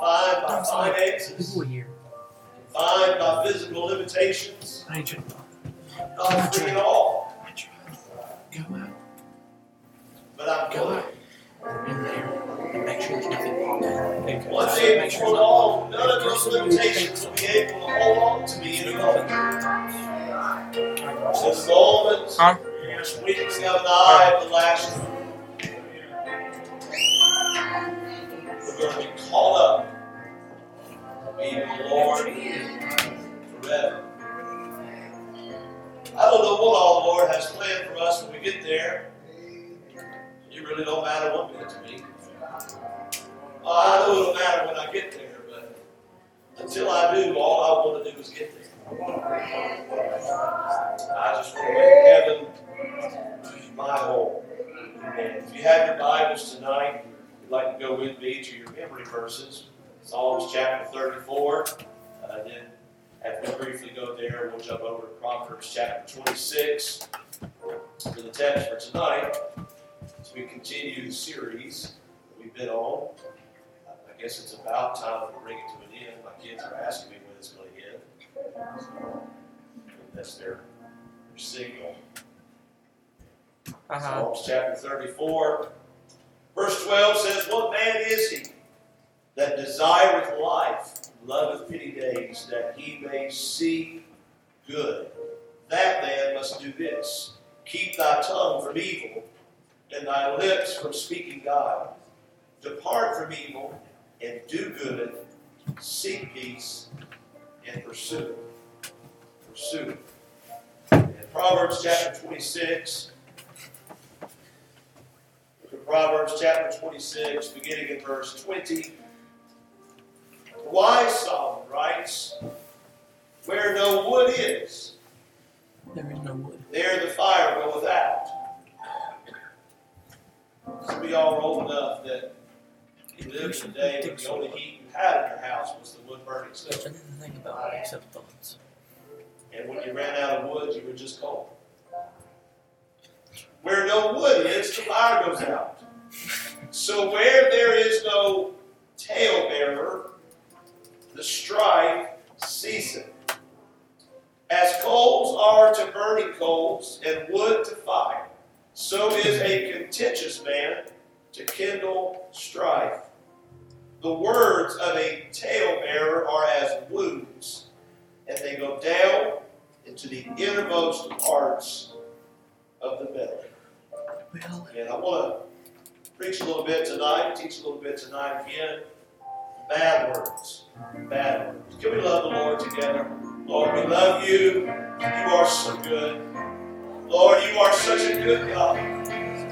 confined by finances, here. confined by physical limitations. I need you Not free at all. to go out But I'm Go going. in there and make sure there's nothing on there. Because One day make sure before there's none of those limitations will be able to hold on to me any longer. Since the moment, Huh? winking of an eye of the last we're going to be called up be Lord forever. I don't know what all the Lord has planned for us when we get there. It really don't matter one bit to me. Uh, I know it'll matter when I get there, but until I do, all I want to do is get there. I just want to make heaven my home. If you have your Bibles tonight, you'd like to go with me to your memory verses. Psalms chapter 34. Uh, then, after we briefly go there, we'll jump over to Proverbs chapter 26 for the text for tonight as we continue the series that we've been on. I guess it's about time to bring it to an end. My kids are asking me when it's going to end. That's their, their signal. Uh-huh. Psalms chapter 34, verse 12 says, What man is he that desireth life, loveth many days, that he may see good? That man must do this keep thy tongue from evil, and thy lips from speaking guile. Depart from evil, and do good, seek peace, and pursue. Pursue it. In Proverbs chapter 26, Look at Proverbs chapter 26, beginning in verse 20. The wise Solomon writes, Where no wood is, There is no wood. there the fire goeth out. Some of y'all are old enough that you lived in a day when the only heat you had in your house was the wood burning stove. I didn't think about it except thoughts. And when you ran out of wood, you were just cold. Where no wood is, the fire goes out. So where there is no talebearer, the strife ceaseth. As coals are to burning coals, and wood to fire, so is a contentious man to kindle strife. The words of a talebearer are as wounds, and they go down into the innermost parts of the belly. Well, And I want to preach a little bit tonight, teach a little bit tonight again. Bad words. Bad words. Can we love the Lord together? Lord, we love you. You are so good. Lord, you are such a good God.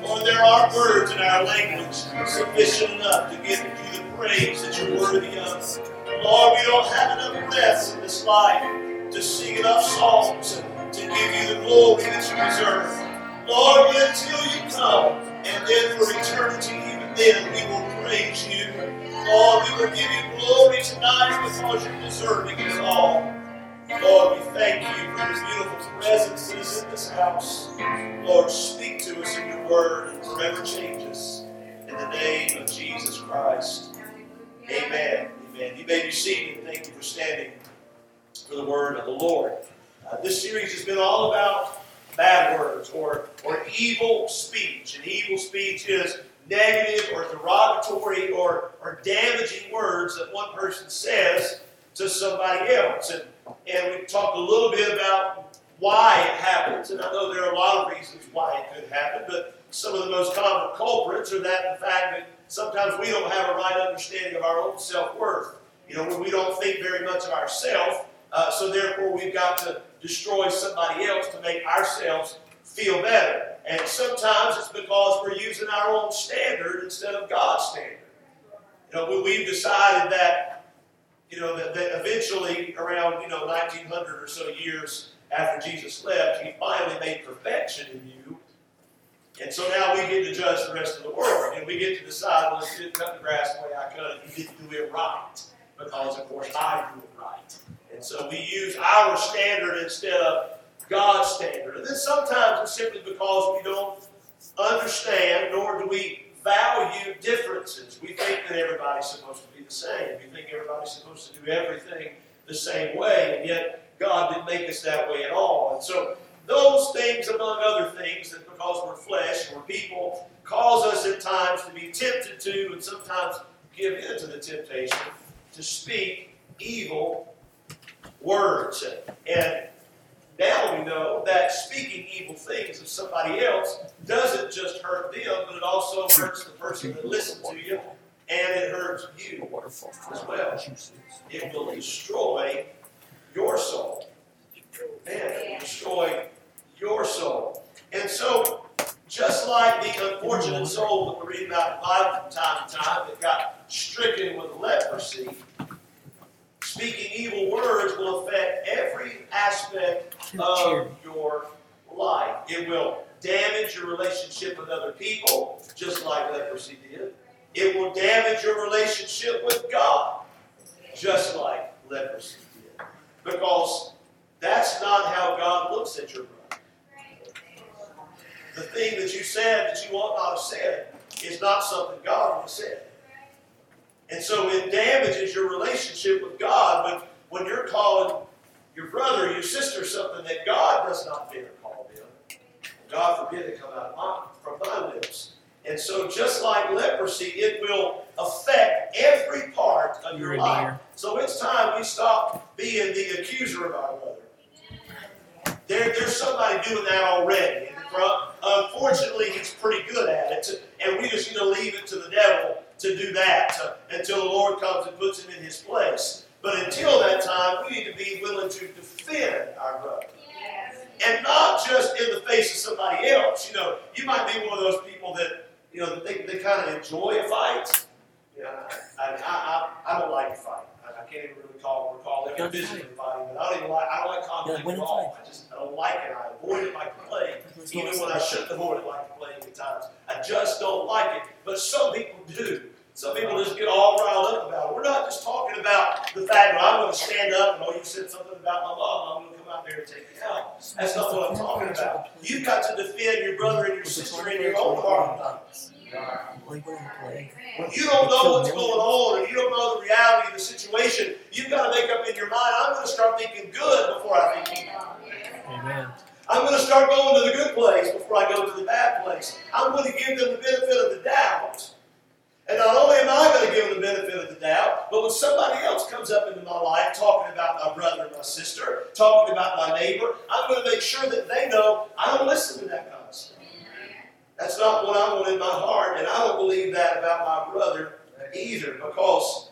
Lord, there are words in our language sufficient enough to give you the praise that you're worthy of. Lord, we don't have enough breaths in this life to sing enough songs to give you the glory that you deserve. Lord, until you come, and then for eternity, even then, we will praise you. Lord, we will give you glory tonight because you're deserving it all. Lord, we thank you for your beautiful presence that is in this house. Lord, speak to us in your word and forever change us. In the name of Jesus Christ. Amen. Amen. You may be seated. Thank you for standing for the word of the Lord. Uh, this series has been all about bad words or, or evil speech. And evil speech is negative or derogatory or, or damaging words that one person says to somebody else. And, and we talked a little bit about why it happens. And I know there are a lot of reasons why it could happen, but some of the most common culprits are that the fact that sometimes we don't have a right understanding of our own self worth. You know, we don't think very much of ourselves, uh, so therefore we've got to destroy somebody else to make ourselves feel better. And sometimes it's because we're using our own standard instead of God's standard. You know, we, we've decided that, you know, that, that eventually around, you know, 1900 or so years after Jesus left, he finally made perfection in you. And so now we get to judge the rest of the world. And we get to decide, well, if you didn't cut the grass the way I cut it, you didn't do it right. Because, of course, I do it right. And so we use our standard instead of God's standard. And then sometimes it's simply because we don't understand, nor do we value differences. We think that everybody's supposed to be the same. We think everybody's supposed to do everything the same way, and yet God didn't make us that way at all. And so those things, among other things, that because we're flesh we're people, cause us at times to be tempted to and sometimes give in to the temptation to speak evil words. And now we know that speaking evil things of somebody else doesn't just hurt them, but it also hurts the person that listens to you, and it hurts you as well. It will destroy your soul. Man, it will destroy your soul. And so, just like the unfortunate soul that we read about in the Bible from time to time that got stricken with leprosy, speaking evil words will affect every aspect of your life. It will damage your relationship with other people, just like leprosy did. It will damage your relationship with God, just like leprosy did. Because that's not how God looks at your brother. The thing that you said that you ought not have said is not something God would have said. And so it damages your relationship with God when, when you're calling your brother, your sister, something that God does not dare call them. God forbid it come out my, from my lips. And so, just like leprosy, it will affect every part of your life. So it's time we stop being the accuser of our brother. There, there's somebody doing that already. Unfortunately, he's pretty good at it, and we just need to leave it to the devil to do that to, until the Lord comes and puts him in his place. But until that time, we need to be willing to defend our brother. And not just in the face of somebody else. You know, you might be one of those people that, you know, they, they kind of enjoy a fight. Yeah, I, I, I, I don't like a fight. I, can't even really call recall ever visiting fighting, but I don't even like I don't like conflict at all. I just I don't like it. I avoid it like the plague, even when I shouldn't avoid it like the plague at times. I just don't like it. But some people do. Some people just get all riled up about it. We're not just talking about the fact that I'm going to stand up and oh, you said something about my mom, I'm going to come out there and take you out. That's not what I'm talking about. You've got to defend your brother and your sister in your own heart. When you don't know what's going on and you don't know the reality of the situation, you've got to make up in your mind, I'm going to start thinking good before I think evil. Amen. I'm going to start going to the good place before I go to the bad place. I'm going to give them the benefit of the doubt. And not only am I going to give them the benefit of the doubt, but when somebody else comes up into my life talking about my brother and my sister, talking about my neighbor, I'm going to make sure that they know I don't listen to that kind of stuff. That's not what I want in my heart, and I don't believe that about my brother either, because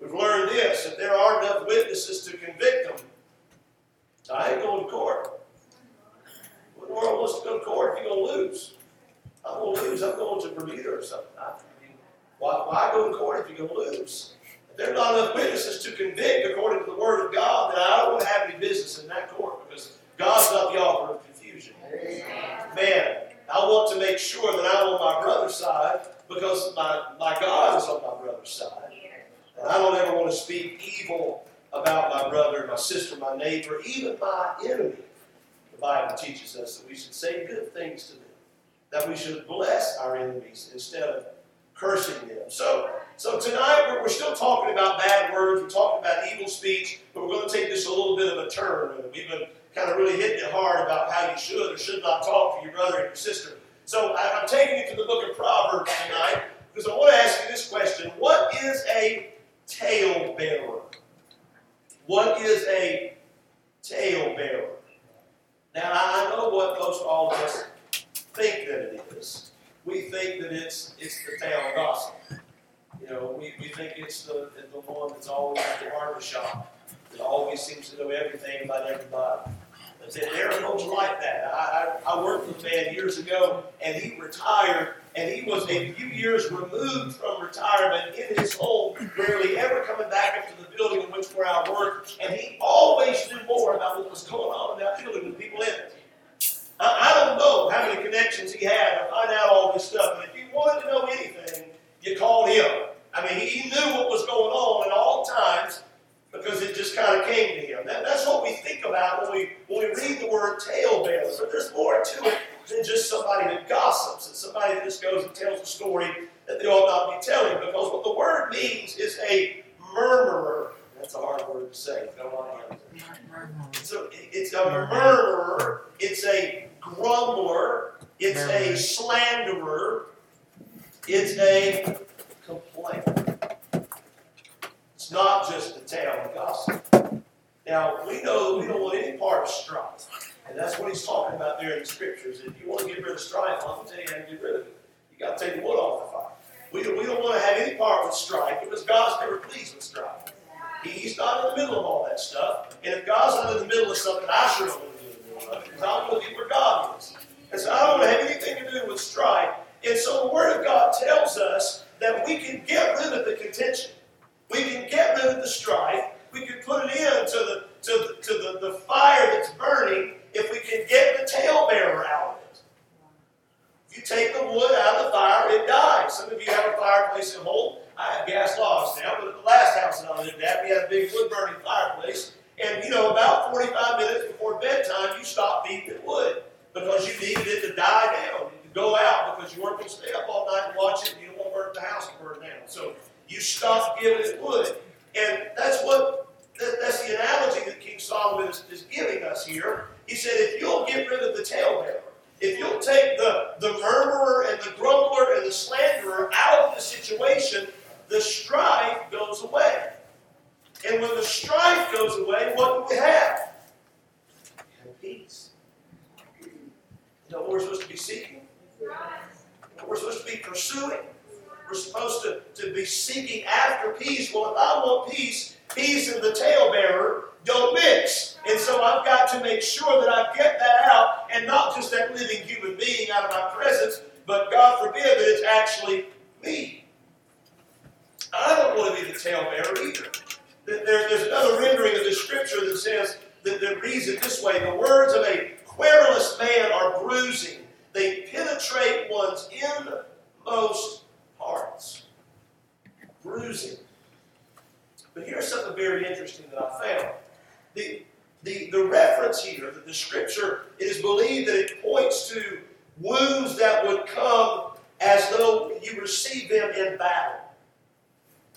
we've learned this if there aren't enough witnesses to convict them, I ain't going to court. What in the world wants to go to court if you're going to lose? I'm going to lose. I'm going to Bermuda or something. Why, why go to court if you're going to lose? If there are not enough witnesses to convict according to the Word of God, then I don't want to have any business in that court because God's not the author of confusion. Man, I want to make sure that I'm on my brother's side because my, my God is on my brother's side. And I don't ever want to speak evil about my brother, my sister, my neighbor, even my enemy. The Bible teaches us that we should say good things to them, that we should bless our enemies instead of cursing them. So, so tonight we're, we're still talking about bad words, we're talking about evil speech, but we're going to take this a little bit of a turn. We've been kind of really hitting it hard about how you should or should not talk to your brother and your sister. So I, I'm taking you to the book of Proverbs tonight because I want to ask you this question What is a talebearer? What is a talebearer? Now, I know what most all of us think that it is. We think that it's it's the town gossip. You know, we, we think it's the, the one that's always at the barber shop that always seems to know everything about everybody. There are folks like that. I, I, I worked with a man years ago, and he retired, and he was a few years removed from retirement in his home, rarely ever coming back into the building in which where I worked, and he always knew more about what was going on in that building than people in it. I, I don't know how many connections he had to find out all this stuff, but if you wanted to know anything, you called him. I mean, he knew what was going on at all times, because it just kind of came to him. That, that's what we think about when we when we read the word talebearer. But there's more to it than just somebody that gossips and somebody that just goes and tells a story that they ought not be telling because what the word means is a murmurer. That's a hard word to say. Don't want to it's a, it's a murmurer. It's a grumbler. It's a slanderer. It's a complainer. It's not just the town gossip. Now, we know we don't want any part of strife. And that's what he's talking about there in the scriptures. If you want to get rid of strife, I'm going to tell you how to get rid of it. You got to take the wood off the fire. We don't, we don't want to have any part with strife because God's never pleased with strife. He's not in the middle of all that stuff. And if God's not in the middle of something, I sure don't want to be in the middle of it because I want to be where God is. And so I don't want to have anything to do with strife. And so the Word of God tells us that we can get rid of the contention. We can get rid of the strife. We can put an end to the to, the, to the, the fire that's burning if we can get the talebearer out of it. If you take the wood out of the fire, it dies. Some of you have a fireplace at home. I have gas logs now, but at the last house that I lived at, we had a big wood burning fireplace. And you know, about 45 minutes before bedtime, you stop beating the wood because you needed it to die down, to go out because you weren't going to stay up all night and watch it and you don't want to burn the house to burn down. So you stop giving it wood. And that's what that's the analogy that King Solomon is, is giving us here. He said, if you'll get rid of the talebearer, if you'll take the, the murmurer and the grumbler and the slanderer out of the situation, the strife goes away. And when the strife goes away, what do we have? We have peace. You know what we're supposed to be seeking? What we're supposed to be pursuing? We're supposed to, to be seeking after peace. Well, if I want peace, peace and the talebearer don't mix. And so I've got to make sure that I get that out and not just that living human being out of my presence, but God forbid that it's actually me. I don't want to be the talebearer either. There, there's another rendering of the scripture that says that, that reads it this way The words of a querulous man are bruising, they penetrate one's inmost. Bruising. But here's something very interesting that I found. The, the, the reference here, that the scripture, it is believed that it points to wounds that would come as though you received them in battle.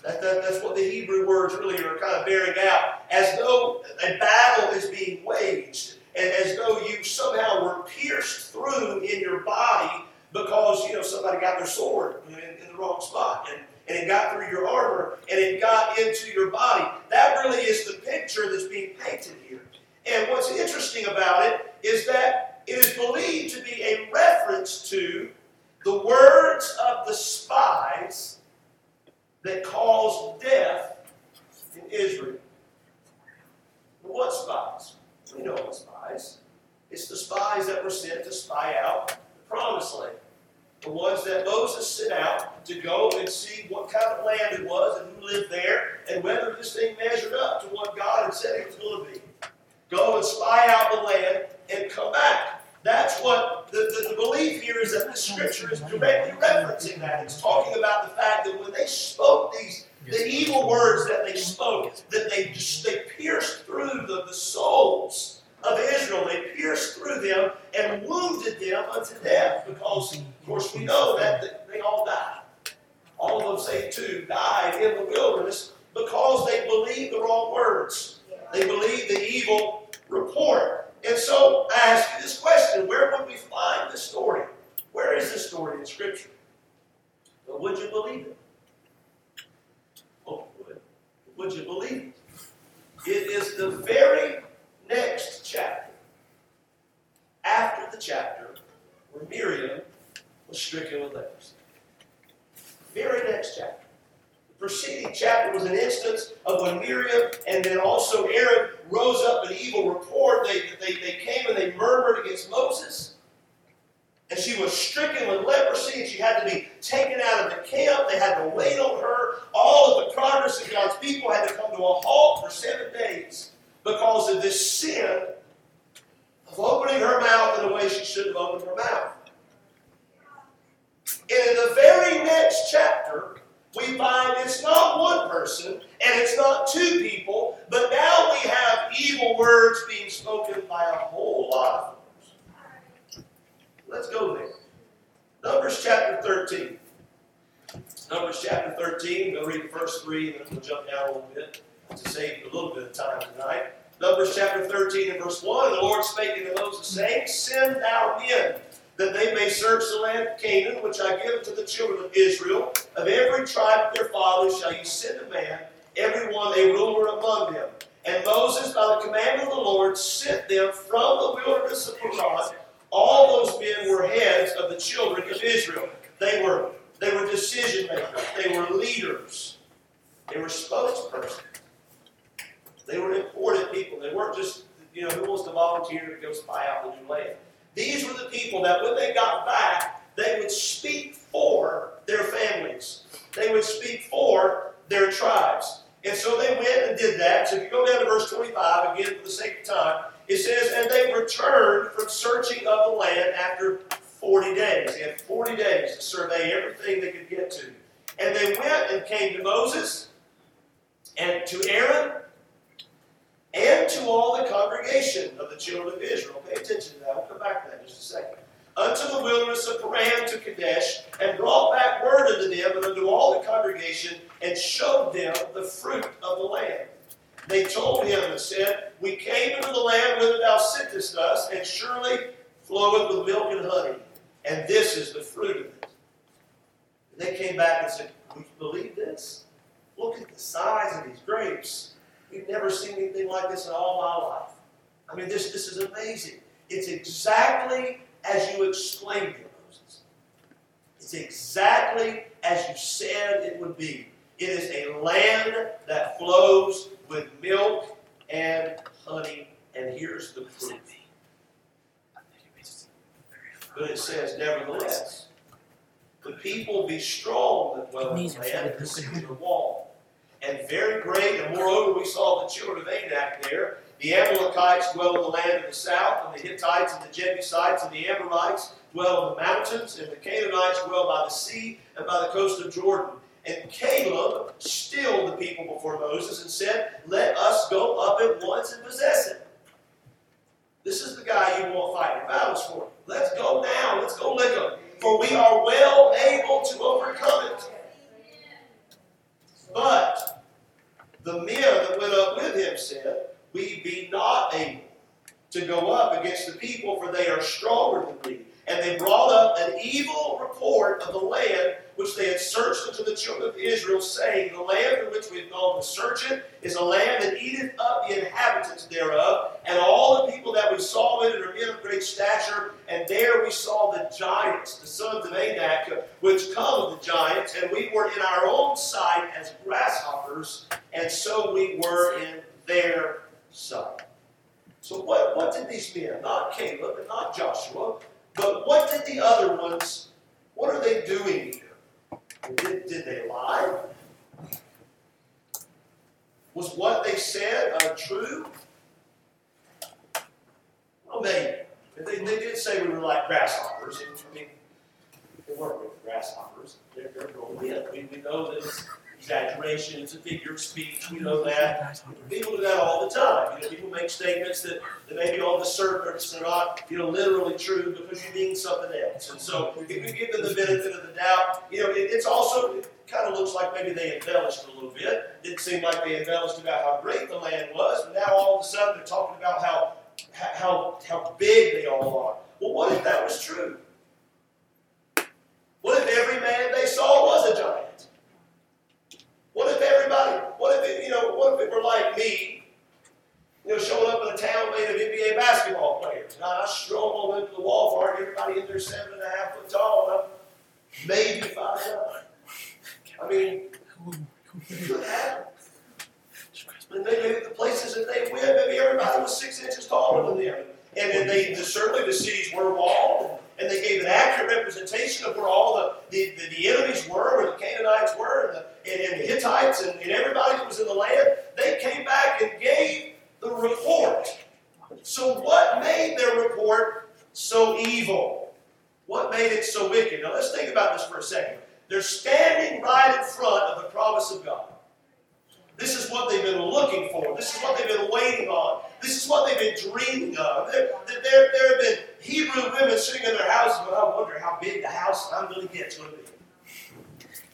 That, that, that's what the Hebrew words really are kind of bearing out. As though a battle is being waged, and as though you somehow were pierced through in your body because you know somebody got their sword in, in the wrong spot. And and it got through your armor and it got into your body. That really is the picture that's being painted here. And what's interesting about it is that it is believed to be a reference to the words of the spies that caused death in Israel. What spies? We know what spies. It's the spies that were sent to spy out the promised land the ones that Moses sent out to go and see what kind of land it was and who lived there and whether this thing measured up to what God had said it was going to be. Go and spy out the land and come back. That's what the, the, the belief here is that this scripture is directly referencing that. It's talking about the fact that when they spoke these the evil words that they spoke, that they just they pierced through the, the souls of Israel. They pierced through them and wounded them unto death because, of course, we know that they all died. All of say two, died in the wilderness because they believed the wrong words. They believed the evil report. And so I ask you this question where would we find this story? Where is this story in Scripture? But would you believe it? Oh, would. Would you believe it? It is the very next chapter, after the chapter where Miriam was stricken with leprosy. Very next chapter. The preceding chapter was an instance of when Miriam and then also Aaron rose up an evil report. They, they, they came and they murmured against Moses. And she was stricken with leprosy, and she had to be taken out of the camp. They had to wait on her. All of the progress of God's people had to come to a halt for seven days because of this sin of opening her mouth in a way she shouldn't have opened her mouth. And in the very next chapter, we find it's not one person and it's not two people, but now we have evil words being spoken by a whole lot of folks. Let's go there. Numbers chapter 13. Numbers chapter 13, we'll read the first three, and then we'll jump down a little bit to save a little bit of time tonight. Numbers chapter 13 and verse 1, the Lord spake unto Moses, saying, Send thou men, that they may search the land of Canaan, which I give to the children of Israel. Of every tribe of their fathers shall you send a man, every one a ruler among them. And Moses, by the command of the Lord, sent them from the wilderness of Paran. All those men were heads of the children of Israel. They were, they were decision makers. They were leaders. They were spokespersons. They were important people. They weren't just, you know, who wants to volunteer to go spy out the new land. These were the people that when they got back, they would speak for their families. They would speak for their tribes. And so they went and did that. So if you go down to verse 25, again for the sake of time, it says, And they returned from searching of the land after 40 days. They had 40 days to survey everything they could get to. And they went and came to Moses and to Aaron and to all the congregation of the children of Israel. Pay attention to that. We'll come back to that in just a second. Unto the wilderness of Paran to Kadesh, and brought back word unto them and unto all the congregation, and showed them the fruit of the land. They told him and said, We came into the land whither thou sentest us, and surely floweth with milk and honey, and this is the fruit of it. And they came back and said, We believe this? Look at the size of these never seen anything like this in all my life. I mean, this, this is amazing. It's exactly as you explained it, Moses. It's exactly as you said it would be. It is a land that flows with milk and honey, and here's the proof. But it says, nevertheless, the people be strong that dwell in the land, and the the wall and very great. And moreover, we saw the children of Anak there. The Amalekites dwell in the land of the south, and the Hittites and the Jebusites and the Amorites dwell in the mountains, and the Canaanites dwell by the sea and by the coast of Jordan. And Caleb stilled the people before Moses and said, Let us go up at once and possess it. This is the guy you want to fight fighting battles for. Let's go now. Let's go lick him. For we are well able to overcome it. But the men that went up with him said, We be not able to go up against the people, for they are stronger than we. And they brought up an evil report of the land which they had searched unto the children of Israel, saying, The land in which we have gone to search it is a land that eateth up the inhabitants thereof, and all the people that we saw in it are men of great stature. And there we saw the giants, the sons of Anak, which come of the giants, and we were in our own sight as grasshoppers, and so we were in their sight. So what, what did these men, not Caleb and not Joshua, but what did the other ones, what are they doing here? Did, did they lie? Was what they said uh, untrue? Well, maybe. They, they did say we were like grasshoppers. I mean, they weren't grasshoppers. They're, they're going in. We, we know that it's exaggeration, it's a figure of speech. We know that. People do that all the time. You know, people make statements that, that maybe on the surface are not, you know, literally true because you mean something else. And so if you give them the benefit of the doubt, you know, it, it's also it kind of looks like maybe they embellished a little bit. It seemed like they embellished about how great the land was, but now all of a sudden they're talking about how how how big they all are. Well, what if that was true? What if every man they saw was a giant? What if everybody, what if it, you know, what if it were like me, you know, showing up in a town made of NBA basketball players? And I stroll into the Walmart, everybody in there seven and a half foot tall, and I'm maybe five nine. I mean, could happen. And maybe the places that they went, maybe everybody was six inches taller than them. And then they certainly the cities were walled, and they gave an accurate representation of where all the, the, the, the enemies were, where the Canaanites were, and the, and, and the Hittites, and, and everybody that was in the land. They came back and gave the report. So, what made their report so evil? What made it so wicked? Now, let's think about this for a second. They're standing right in front of the promise of God. This is what they've been looking for. This is what they've been waiting on. This is what they've been dreaming of. There, there, there have been Hebrew women sitting in their houses, but I how big the house I'm going to get is going to be.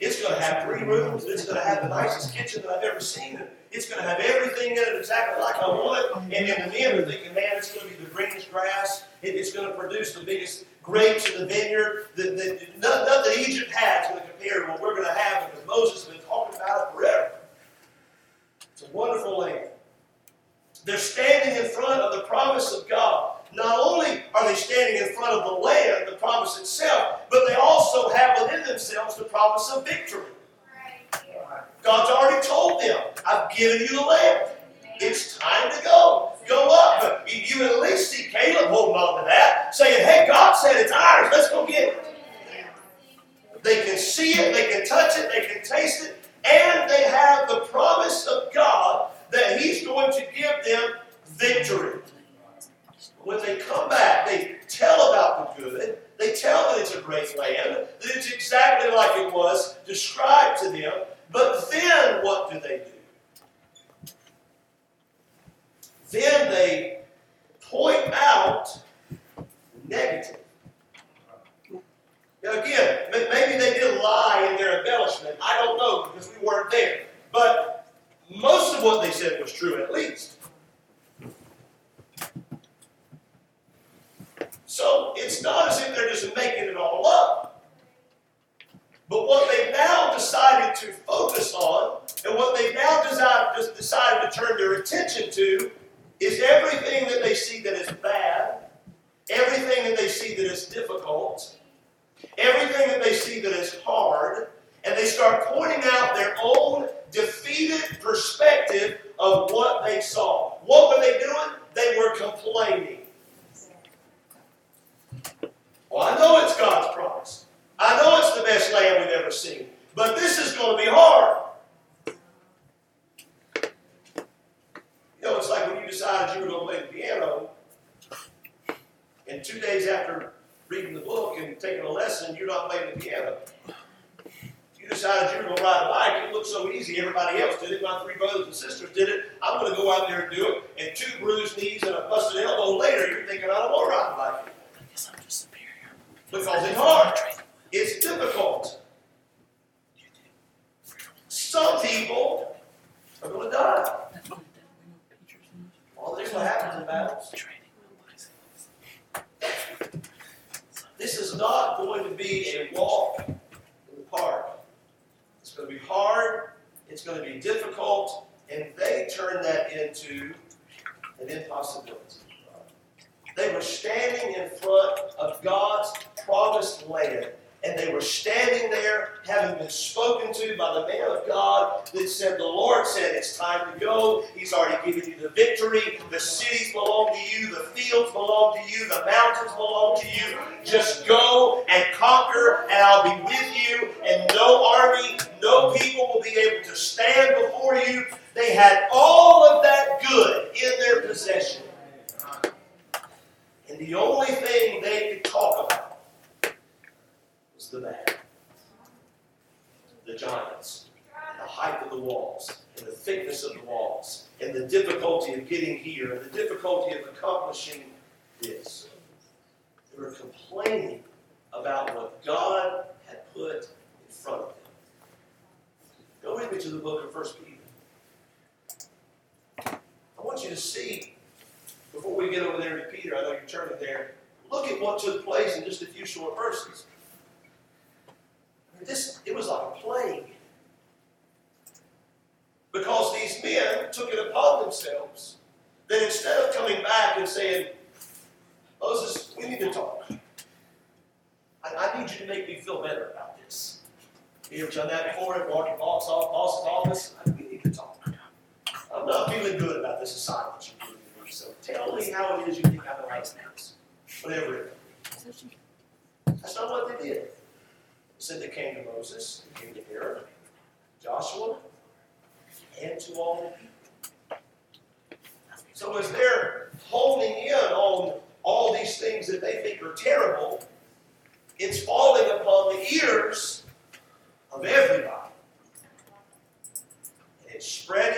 It's going to have three rooms. It's going to have the nicest kitchen that I've ever seen. It's going to have everything in it exactly like I want it. And, and the men are thinking, man, it's going to be the greenest grass. It's going to produce the biggest grapes in the vineyard. The, the, nothing Egypt has going to compare to what we're going to have because Moses has been talking about it forever. It's a wonderful land. They're standing in front of the promise of God. Not only are they standing in front of the land, the promise itself, but they also have within themselves the promise of victory. God's already told them, I've given you the land. It's time to go. Go up. But you at least see Caleb holding on to that, saying, Hey, God said it's ours. Let's go get it. They can see it, they can touch it, they can taste it, and they have the promise of God that He's going to give them victory. When they come back, they tell about the good. They tell that it's a great land, that it's exactly like it was described to them. But then what do they do? Then they point out negative. Now again, maybe they did lie in their embellishment. I don't know because we weren't there. But most of what they said was true, at least. So it's not as if they're just making it all up. But what they've now decided to focus on, and what they've now decided, decided to turn their attention to, is everything that they see that is bad, everything that they see that is difficult, everything that they see that is hard, and they start pointing out their own defeated perspective of what they saw. What were they doing? They were complaining. Well, I know it's God's promise. I know it's the best land we've ever seen. But this is going to be hard. You know, it's like when you decided you were going to play the piano, and two days after reading the book and taking a lesson, you're not playing the piano. You decided you were going to ride a bike. It looked so easy. Everybody else did it. My three brothers and sisters did it. I'm going to go out there and do it. And two bruised knees and a busted elbow later, you're thinking, I don't want to ride a bike. Because it's hard. It's difficult. Some people are going to die. Well, there's what happens in battles. This is not going to be a walk in the park. It's going to be hard. It's going to be difficult. And they turn that into an impossibility. They were standing in front of God's promised land. And they were standing there, having been spoken to by the man of God that said, The Lord said, It's time to go. He's already given you the victory. The cities belong to you. The fields belong to you. The mountains belong to you. Just go and conquer, and I'll be with you. And no army, no people will be able to stand before you. They had all of that good in their possession. And the only thing they could talk about was the bad. The giants, the height of the walls, and the thickness of the walls, and the difficulty of getting here, and the difficulty of accomplishing this. They were complaining about what God had put in front of them. Go with me to the book of First Peter. I want you to see before we get over there to Peter, I know you're turning there. Look at what took place in just a few short verses. This it was like a plague. Because these men took it upon themselves that instead of coming back and saying, Moses, we need to talk. I, I need you to make me feel better about this. You ever done that before walking boss, boss's office? We need to talk. I'm not feeling good about this assignment you're. So tell me how it is you think I'm the right house. Whatever it is. That's not what they did. Said they came to Moses, came to Aaron, Joshua, and to all the people. So as they're holding in on all these things that they think are terrible, it's falling upon the ears of everybody. And it's spreading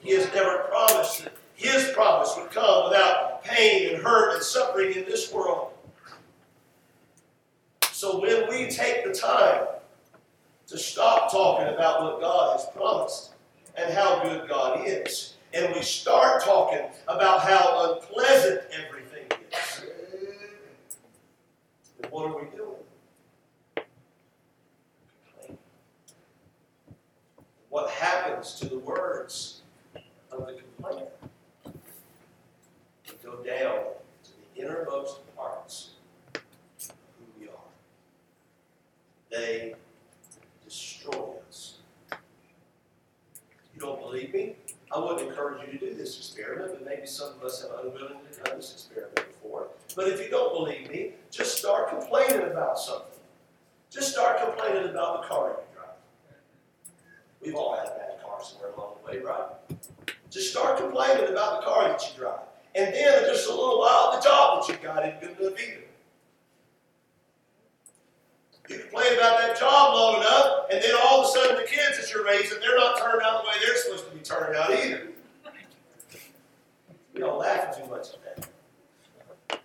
He has never promised that His promise would come without pain and hurt and suffering in this world. So when we take the time to stop talking about what God has promised and how good God is, and we start talking about how unpleasant everything is, then what are we doing? What happens to the words the complainer? They go down to the innermost parts of who we are. They destroy us. You don't believe me? I wouldn't encourage you to do this experiment, but maybe some of us have unwillingly done this experiment before. But if you don't believe me, just start complaining about something. Just start complaining about the car you drive. We've all had bad cars somewhere along the way, right? Just start complaining about the car that you drive. And then, in just a little while, the job that you got isn't good enough either. You complain about that job long enough, and then all of a sudden the kids that you're raising, they're not turned out the way they're supposed to be turned out either. You don't laugh too much at that.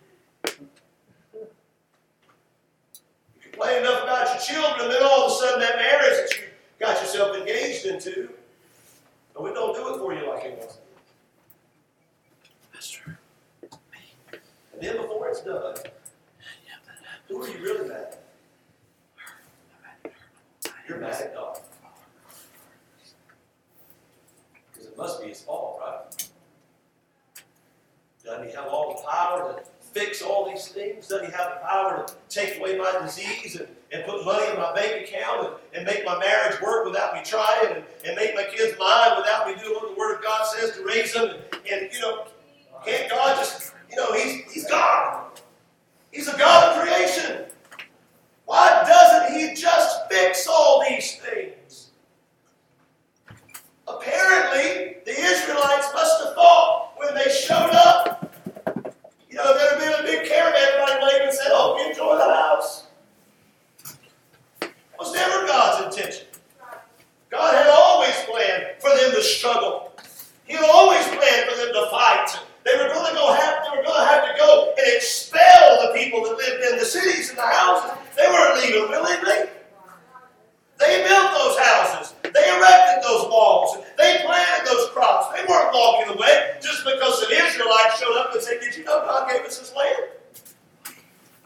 You complain enough about your children, and then all of a sudden that marriage that you got yourself engaged into, and we don't do it for you like it was. That's true. And then before it's done, who are you really mad at? You're mad at God. Because it must be his fault, right? Doesn't he have all the power to fix all these things? Doesn't he have the power to take away my disease and, and put money in my bank account and, and make my marriage work without me trying and, and make my kids mine without me doing what the Word of God says to raise them? And, and you know, can't God just, you know, he's, he's God. He's a God of creation. Why doesn't he just fix all these things? Apparently, the Israelites must have thought when they showed up, you know, there had been a big caravan, everybody waved and said, Oh, enjoy the house. It was never God's intention. God had always planned for them to struggle. He had always planned for them to fight. They were going to go have they were going to have to go and expel the people that lived in the cities and the houses. They weren't leaving willingly. They built those houses. They erected those walls. They planted those crops. They weren't walking away just because an Israelite showed up and said, Did you know God gave us this land?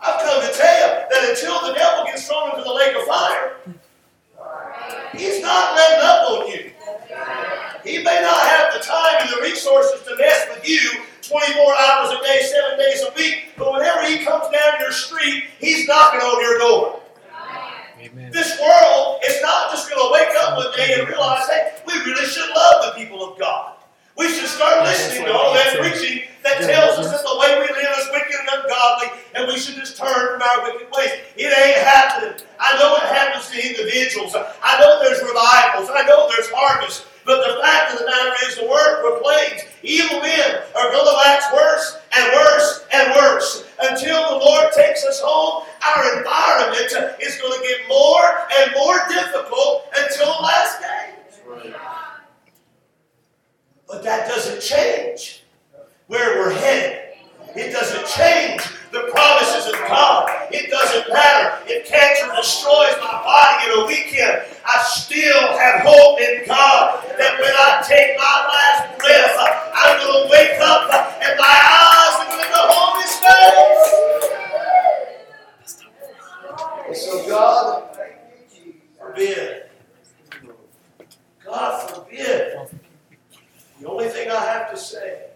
I've come to tell you that until the devil gets thrown into the lake of fire, he's not letting up on you. He may not have the time and the resources to mess with you 24 hours a day, seven days a week, but whenever he comes down your street, he's knocking on your door. Amen. This world is not just going to wake up one day and realize, hey, we really should love the people of God. We should start listening to all that preaching that tells us that the way we live is wicked and ungodly, and we should just turn from our wicked ways. It ain't happening. I know it happens to individuals. I know there's revivals. I know there's harvest. But the fact of the matter is, the word proclaims evil men are going to wax worse and worse and worse until the Lord takes us home. Our environment is going to get more and more difficult until the last day. But that doesn't change where we're headed. It doesn't change the promises of God. It doesn't matter if cancer destroys my body in a weekend. I still have hope in God that when I take my last breath, I'm going to wake up and my eyes are going to behold His face. And so, God forbid. God forbid. The only thing I have to say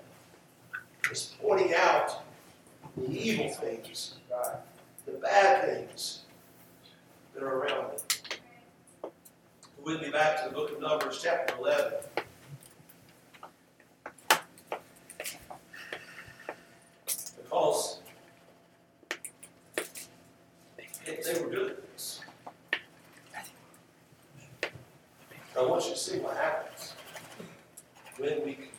is pointing out the evil things, the bad things that are around me. With me back to the book of Numbers, chapter 11. Because they were doing this. I want you to see what happens when we complain.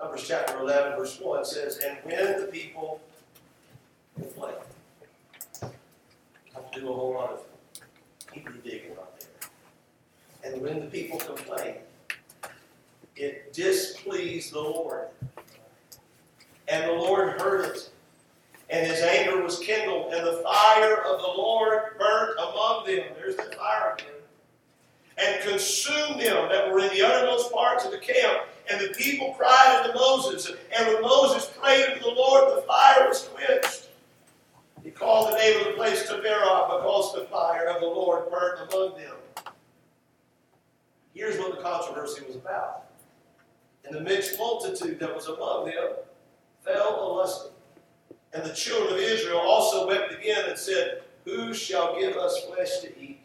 Numbers chapter 11, verse 1 says, And when the people complain, I have to do a whole lot of Hebrew digging right there. And when the people complain, it displeased the Lord. And the Lord heard it. And his anger was kindled, and the fire of the Lord burnt among them. There's the fire again. And consumed them that were in the uttermost parts of the camp. And the people cried unto Moses. And when Moses prayed unto the Lord, the fire was quenched. He called the name of the place Taberah because the fire of the Lord burned among them. Here's what the controversy was about. And the mixed multitude that was among them fell a lusting. And the children of Israel also wept again and said, Who shall give us flesh to eat?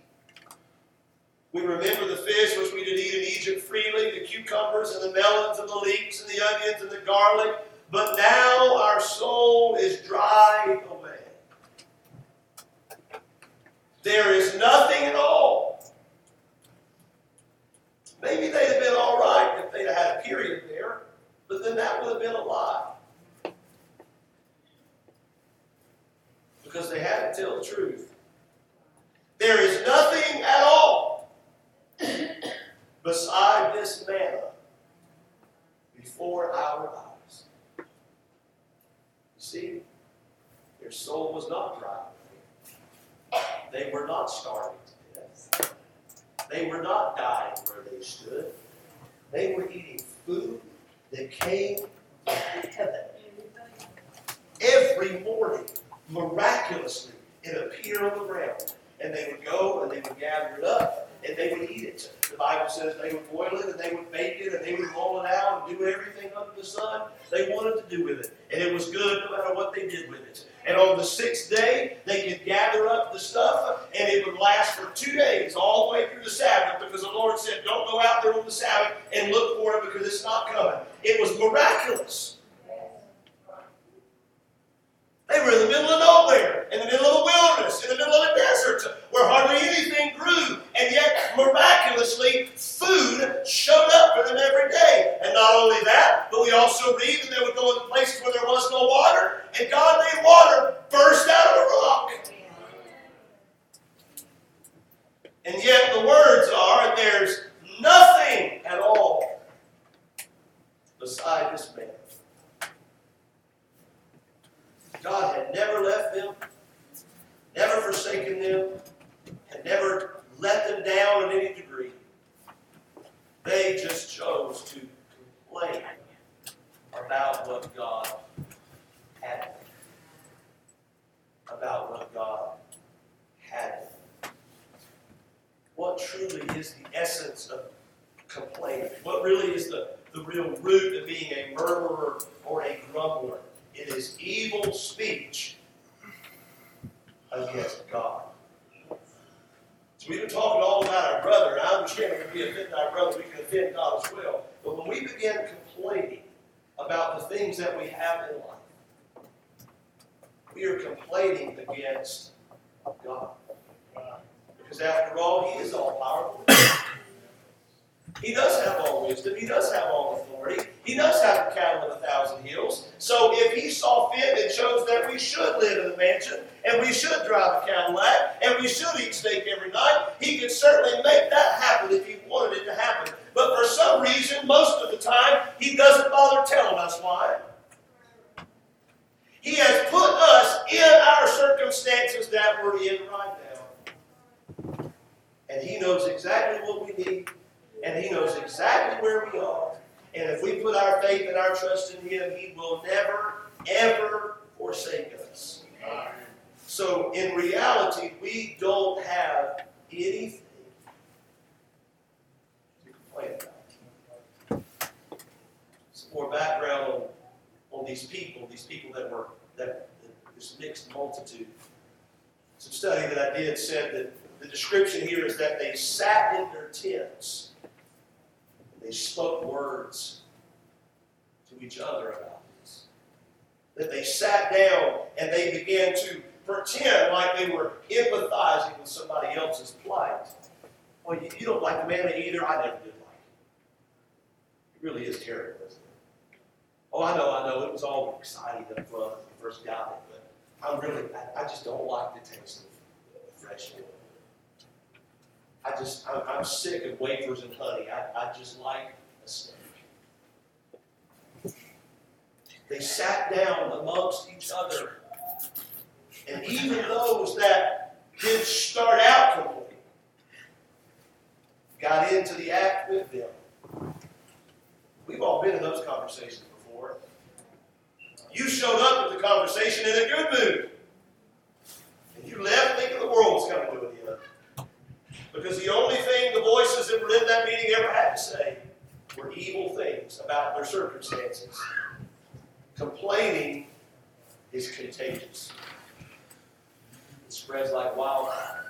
We remember the fish which we did eat in Egypt freely, the cucumbers and the melons and the leeks and the onions and the garlic, but now our soul is dried away. There is nothing at all. Maybe they'd have been all right if they'd have had a period there, but then that would have been a lie. because they had to tell the truth. There is nothing at all beside this manna before our eyes. You see, their soul was not dry. They were not starving to death. They were not dying where they stood. They were eating food that came from heaven every morning miraculously it appeared on the ground. And they would go and they would gather it up and they would eat it. The Bible says they would boil it and they would bake it and they would roll it out and do everything under the sun they wanted to do with it. And it was good no matter what they did with it. And on the sixth day, they could gather up the stuff and it would last for two days, all the way through the Sabbath, because the Lord said, Don't go out there on the Sabbath and look for it because it's not coming. It was miraculous. They were in the middle of nowhere, in the middle of a wilderness, in the middle of a desert, where hardly anything grew, and yet miraculously food showed up for them every day. And not only that, but we also read that they would go in places where there was no water, and God made water burst out of a rock. And yet the words are, there's nothing at all beside this man. God had never left them, never forsaken them, had never let them down in any degree. They just chose to complain about what God had, about what God had. What truly is the essence of complaining? What really is the, the real root of being a murmurer or a grumbler? It is evil speech against God. We've been talking all about our brother, and I understand if we offend our brother, we can offend God as well. But when we begin complaining about the things that we have in life, we are complaining against God. Because after all, He is all powerful. He does have all wisdom. He does have all authority. He does have cattle of a thousand hills. So if he saw fit and chose that we should live in a mansion, and we should drive a Cadillac, and we should eat steak every night, he could certainly make that happen if he wanted it to happen. But for some reason, most of the time, he doesn't bother telling us why. He has put us in our circumstances that we're in right now. And he knows exactly what we need and He knows exactly where we are. And if we put our faith and our trust in Him, He will never, ever forsake us. So, in reality, we don't have anything to complain about. Some more background on, on these people, these people that were, that, this mixed multitude. Some study that I did said that the description here is that they sat in their tents they spoke words to each other about this. That they sat down and they began to pretend like they were empathizing with somebody else's plight. Well, you, you don't like the manna either. I never did like it. It really is terrible, isn't it? Oh, I know, I know. It was all exciting up front when you first got it, but I'm really, I, I just don't like the taste of fresh oil. I just, I'm, I'm sick of wafers and honey. I, I just like a steak. They sat down amongst each other And even those that didn't start out complete got into the act with them. We've all been in those conversations before. You showed up at the conversation in a good mood. And you left thinking the world was coming to an end. Because the only thing the voices that were in that meeting ever had to say were evil things about their circumstances. Complaining is contagious. It spreads like wildfire.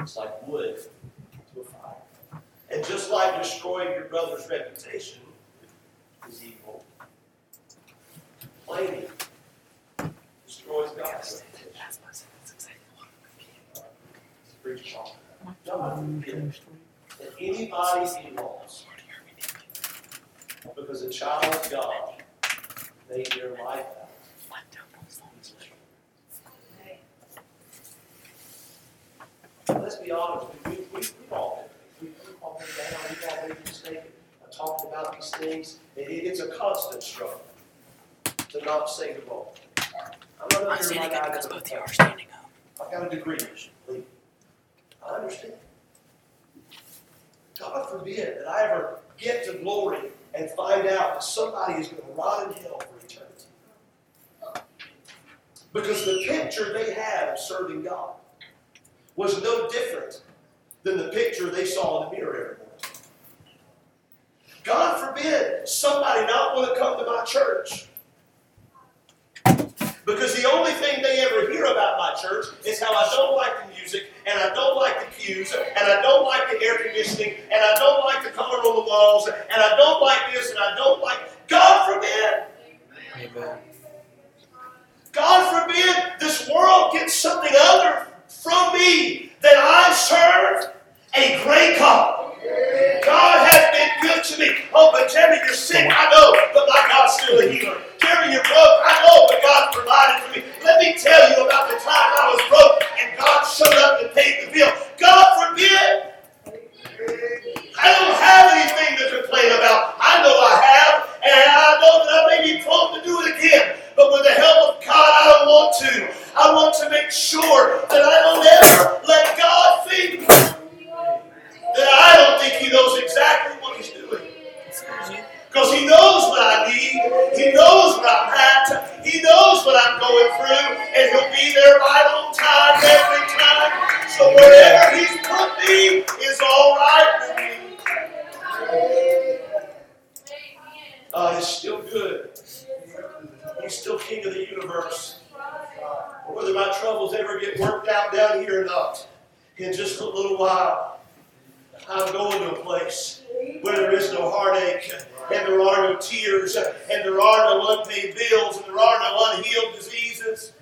It's like wood to a fire. And just like destroying your brother's reputation is evil, complaining destroys God's reputation. Preach on. God forbid that anybody be lost because a child of God made their life out. Let's be honest, we, we, we've all been, we, we've all been down, we've all made mistakes, I talked about these things, and it, it's a constant struggle to not say the wrong. I'm not I'm standing up because both of you are standing up. I've got a degree, Lee. I understand. God forbid that I ever get to glory and find out that somebody is going to rot in hell for eternity. Because the picture they have of serving God was no different than the picture they saw in the mirror every morning. God forbid somebody not want to come to my church because the only thing they ever hear about my church is how I don't like the music, and I don't like the pews, and I don't like the air conditioning, and I don't like the color on the walls, and I don't like this, and I don't like. God forbid! Amen. God forbid this world gets something other from me that I serve a great God. God has been good to me. Oh, but Jerry, you're sick. I know, but my God's still a healer. Jerry, you're broke. I know, but God provided for me. Let me tell you about the time I was broke and God showed up and paid the bill. God forbid. I don't have anything to complain about. I know I have, and I know that I may be prone to do it again. But with the help of God, I don't want to. I want to make sure that I don't ever let God think that I don't think He knows exactly what He's doing. Because He knows what I need. He knows what I'm at. He knows what I'm going through. And He'll be there right on time every time. So wherever He's put me is all right with me. Uh, God is still good. He's still King of the universe. Whether my troubles ever get worked out down here or not, in just a little while, I'm going to a place where there is no heartache, and there are no tears, and there are no unpaid bills, and there are no unhealed diseases.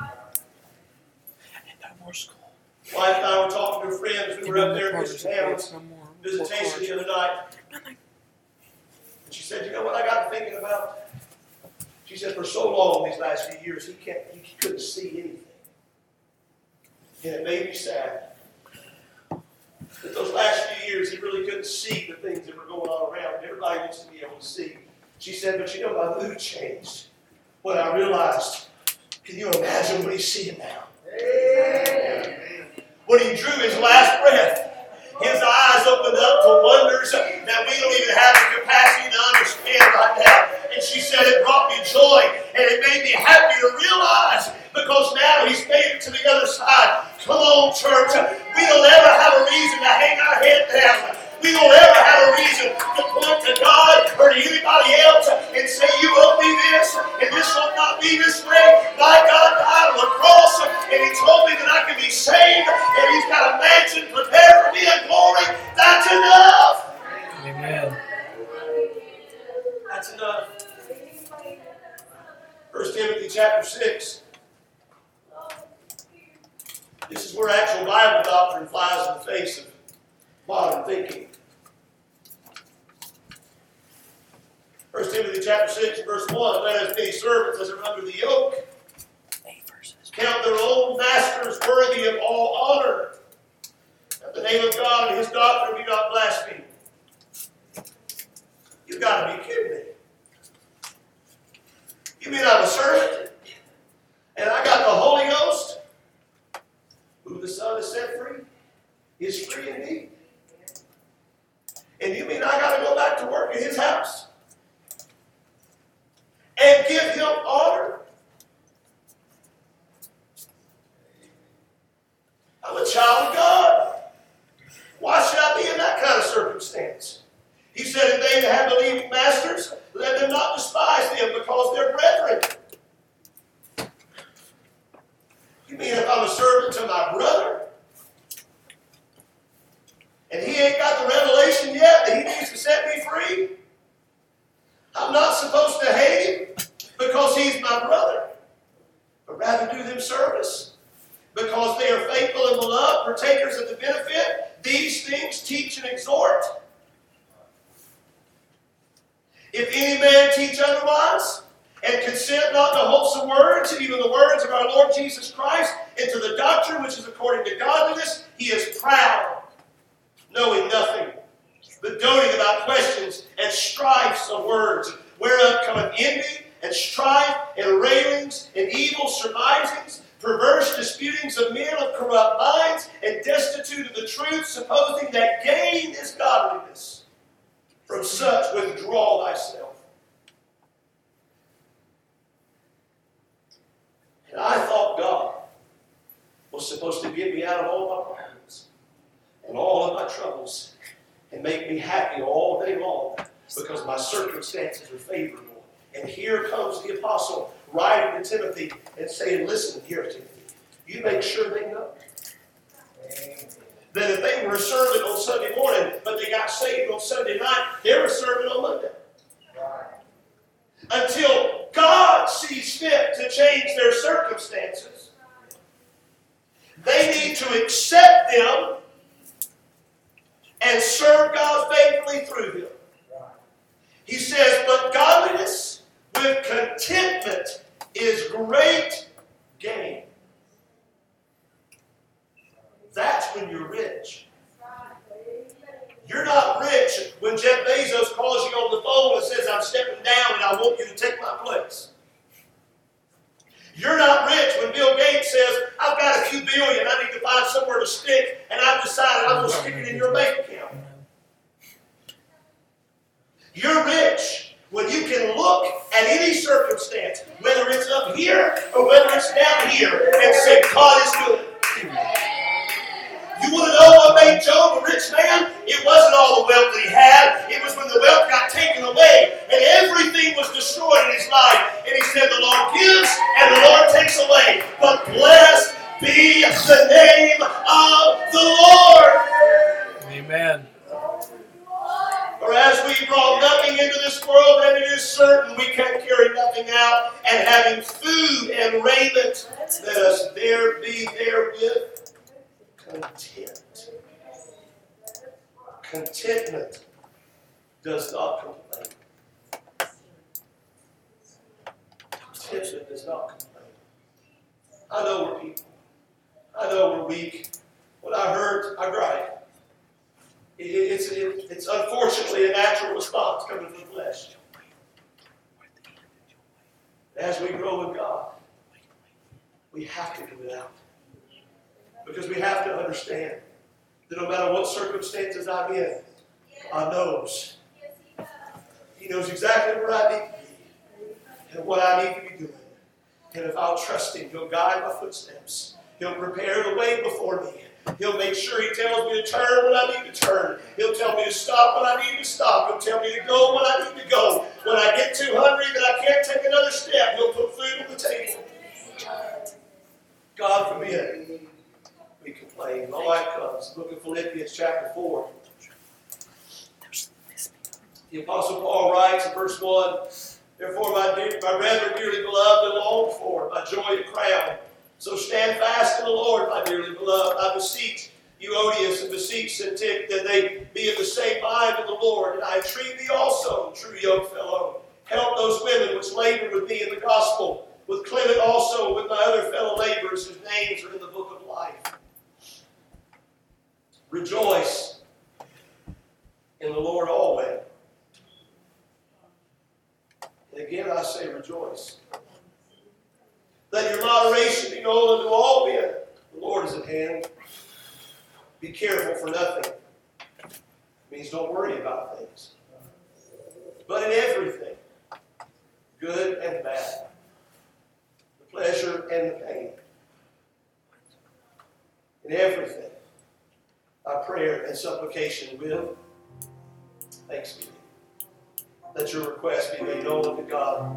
And no more school. Wife and I were talking to friends. We And were up there in. Hamlin's more visitation the other night. And she said, You know what I got thinking about? She said, For so long these last few years, he, can't, he couldn't see anything. And it made me sad. That those last few years, he really couldn't see the things that were going on around. Everybody wants to be able to see. She said, But you know, my mood changed when I realized, can you imagine what he's seeing now? When he drew his last breath, his eyes opened up to wonders that we don't even have the capacity to understand right now. And she said it brought me joy and it made me happy to realize because now he's made it to the other side. Come on, church. We don't ever have a reason to hang our head down. We don't ever have a reason to point to God or to anybody else and say, You owe me this, and this will not be this way. My God died on the cross, and He told me that I can be saved, and He's got a mansion prepared for me in glory. That's enough. Amen. That's enough. First Timothy chapter 6. This is where actual Bible doctrine flies in the face of modern thinking. First Timothy chapter 6, verse 1. Let as many servants as are under the yoke count their own masters worthy of all honor. That the name of God and his doctrine be not blasphemed. You gotta be kidding me. You mean I'm a servant? And I got the Holy Ghost? Who the Son has set free is free indeed. And you mean I got to go back to work in his house and give him honor? I'm a child of God. Why should I be in that kind of circumstance? He said, If they have believing masters, let them not despise them because they're brethren. You mean if I'm a servant to my brother? And he ain't got the revelation yet that he needs to set me free? I'm not supposed to hate him because he's my brother, but rather do them service because they are faithful and beloved, partakers of the benefit. These things teach and exhort. If any man teach otherwise, and consent not to wholesome words, even the words of our Lord Jesus Christ, into the doctrine which is according to godliness, he is proud, knowing nothing, but doting about questions and strifes of words, whereof cometh envy and strife and railings and evil surmisings, perverse disputings of men of corrupt minds, and destitute of the truth, supposing that gain is godliness. From such withdraw thyself. And I thought God was supposed to get me out of all my problems and all of my troubles make me happy all day long because my circumstances are favorable. And here comes the apostle writing to Timothy and saying, Listen here, Timothy, you make sure they know that if they were serving on Sunday morning, but they got saved on Sunday night, they were serving on Monday. Until God sees fit to change their circumstances, they need to accept them and serve God faithfully through him. He says, but godliness with contentment is great gain. That's when you're rich. You're not rich when Jeff Bezos calls you on the phone and says, I'm stepping down and I want you to take my place. You're not rich when Bill Gates says, I've got a few billion, I need to find somewhere to stick, and I've decided I'm going to stick it in your bank account. You're rich when you can look at any circumstance, whether it's up here or whether it's down here, and say, God is good. You want to know what made Job a rich man? It wasn't all the wealth that he had. It was when the wealth got taken away and everything was destroyed in his life. And he said, The Lord gives and the Lord takes away. But blessed be the name of the Lord. Amen. For as we brought nothing into this world, and it is certain we can carry nothing out, and having food and raiment, let us there be therewith content. Contentment does not complain. Contentment does not complain. I know we're people. I know we're weak. When I hurt, I cry. it's, it, it's unfortunately a natural response coming from the flesh. As we grow in God, we have to give it out. Because we have to understand that no matter what circumstances I'm in, God knows. He knows exactly where I need to be and what I need to be doing. And if I'll trust Him, He'll guide my footsteps. He'll prepare the way before me. He'll make sure He tells me to turn when I need to turn. He'll tell me to stop when I need to stop. He'll tell me to go when I need to go. When I get too hungry that I can't take another step, He'll put food on the table. God forbid we complain. My wife comes. Book of Philippians, chapter 4. The Apostle Paul writes in verse 1 Therefore, my, dear, my brethren, dearly beloved and longed for, my joy and crown. So stand fast in the Lord, my dearly beloved. I beseech Euodias and beseech Syntyche that they be of the same mind in the Lord. And I entreat thee yoke fellow, help those women which labor with me in the gospel, with Clement also, with my other fellow laborers whose names are in the book of life. Rejoice in the Lord always. And again I say rejoice. Let your moderation be known unto all men. The Lord is at hand. Be careful for nothing. It means don't worry about things. But in everything, good and bad, the pleasure and the pain, in everything, our prayer and supplication with thanksgiving. Let your request be made known to God.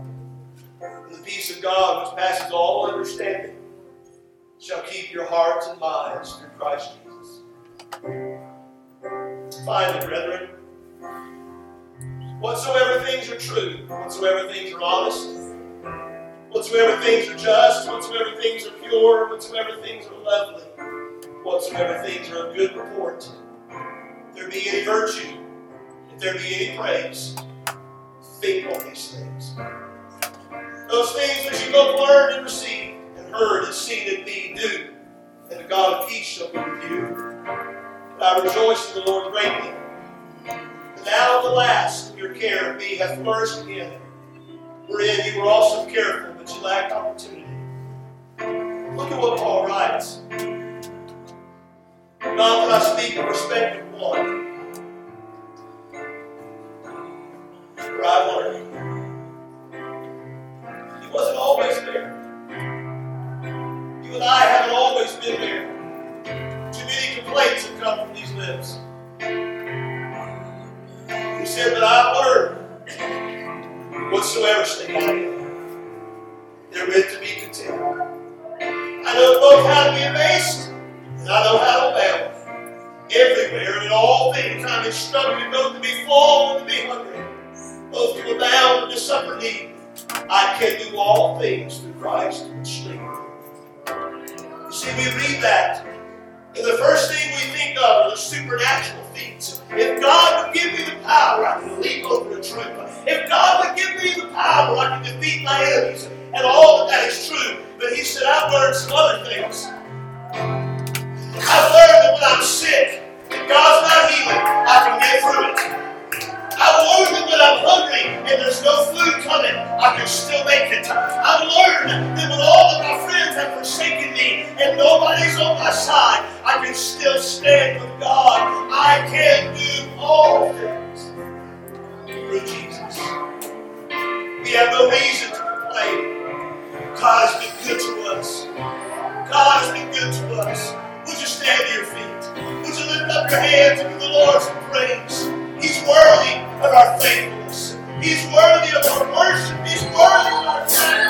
And the peace of God, which passes all understanding, shall keep your hearts and minds through Christ Jesus. Finally, brethren, whatsoever things are true, whatsoever things are honest, whatsoever things are just, whatsoever things are pure, whatsoever things are lovely, whatsoever things are of good report, if there be any virtue, if there be any praise, think on these things. Those things which you both learned and received, and heard and seen in me, do, and the God of peace shall be with you. And I rejoice in the Lord greatly. Now the last, your care of me hath flourished again, wherein you were also careful, but you lacked opportunity. Look at what Paul writes. Not that I speak in respect of one, for I learned. He wasn't always there. You and I haven't always been there. Too many complaints have come from these lips. Said, But I learned whatsoever state I am, therewith to be content. I know both how to be abased, and I know how to abound. Everywhere and in all things I'm instructed both to be full and to be hungry, both to abound and to suffer need. I can do all things through Christ which strengthens me. See, we read that, and the first thing we think of are the supernatural feats. If God would give me the power, I can leap over a troop. If God would give me the power, I can defeat my enemies. And all of that is true. But He said, I've learned some other things. I've learned that when I'm sick, and God's not healing, I can get through it. I've learned that when I'm hungry and there's no food coming, I can still make it. I've learned that when all of my friends have forsaken me and nobody's on my side, I can still stand with God. I can do all things through Jesus. We have no reason to complain. God has been good to us. God has been good to us. Would you stand to your feet? Would you lift up your hands and give the Lord some praise? He's worthy of our thankfulness. He's worthy of our worship. He's worthy of our time.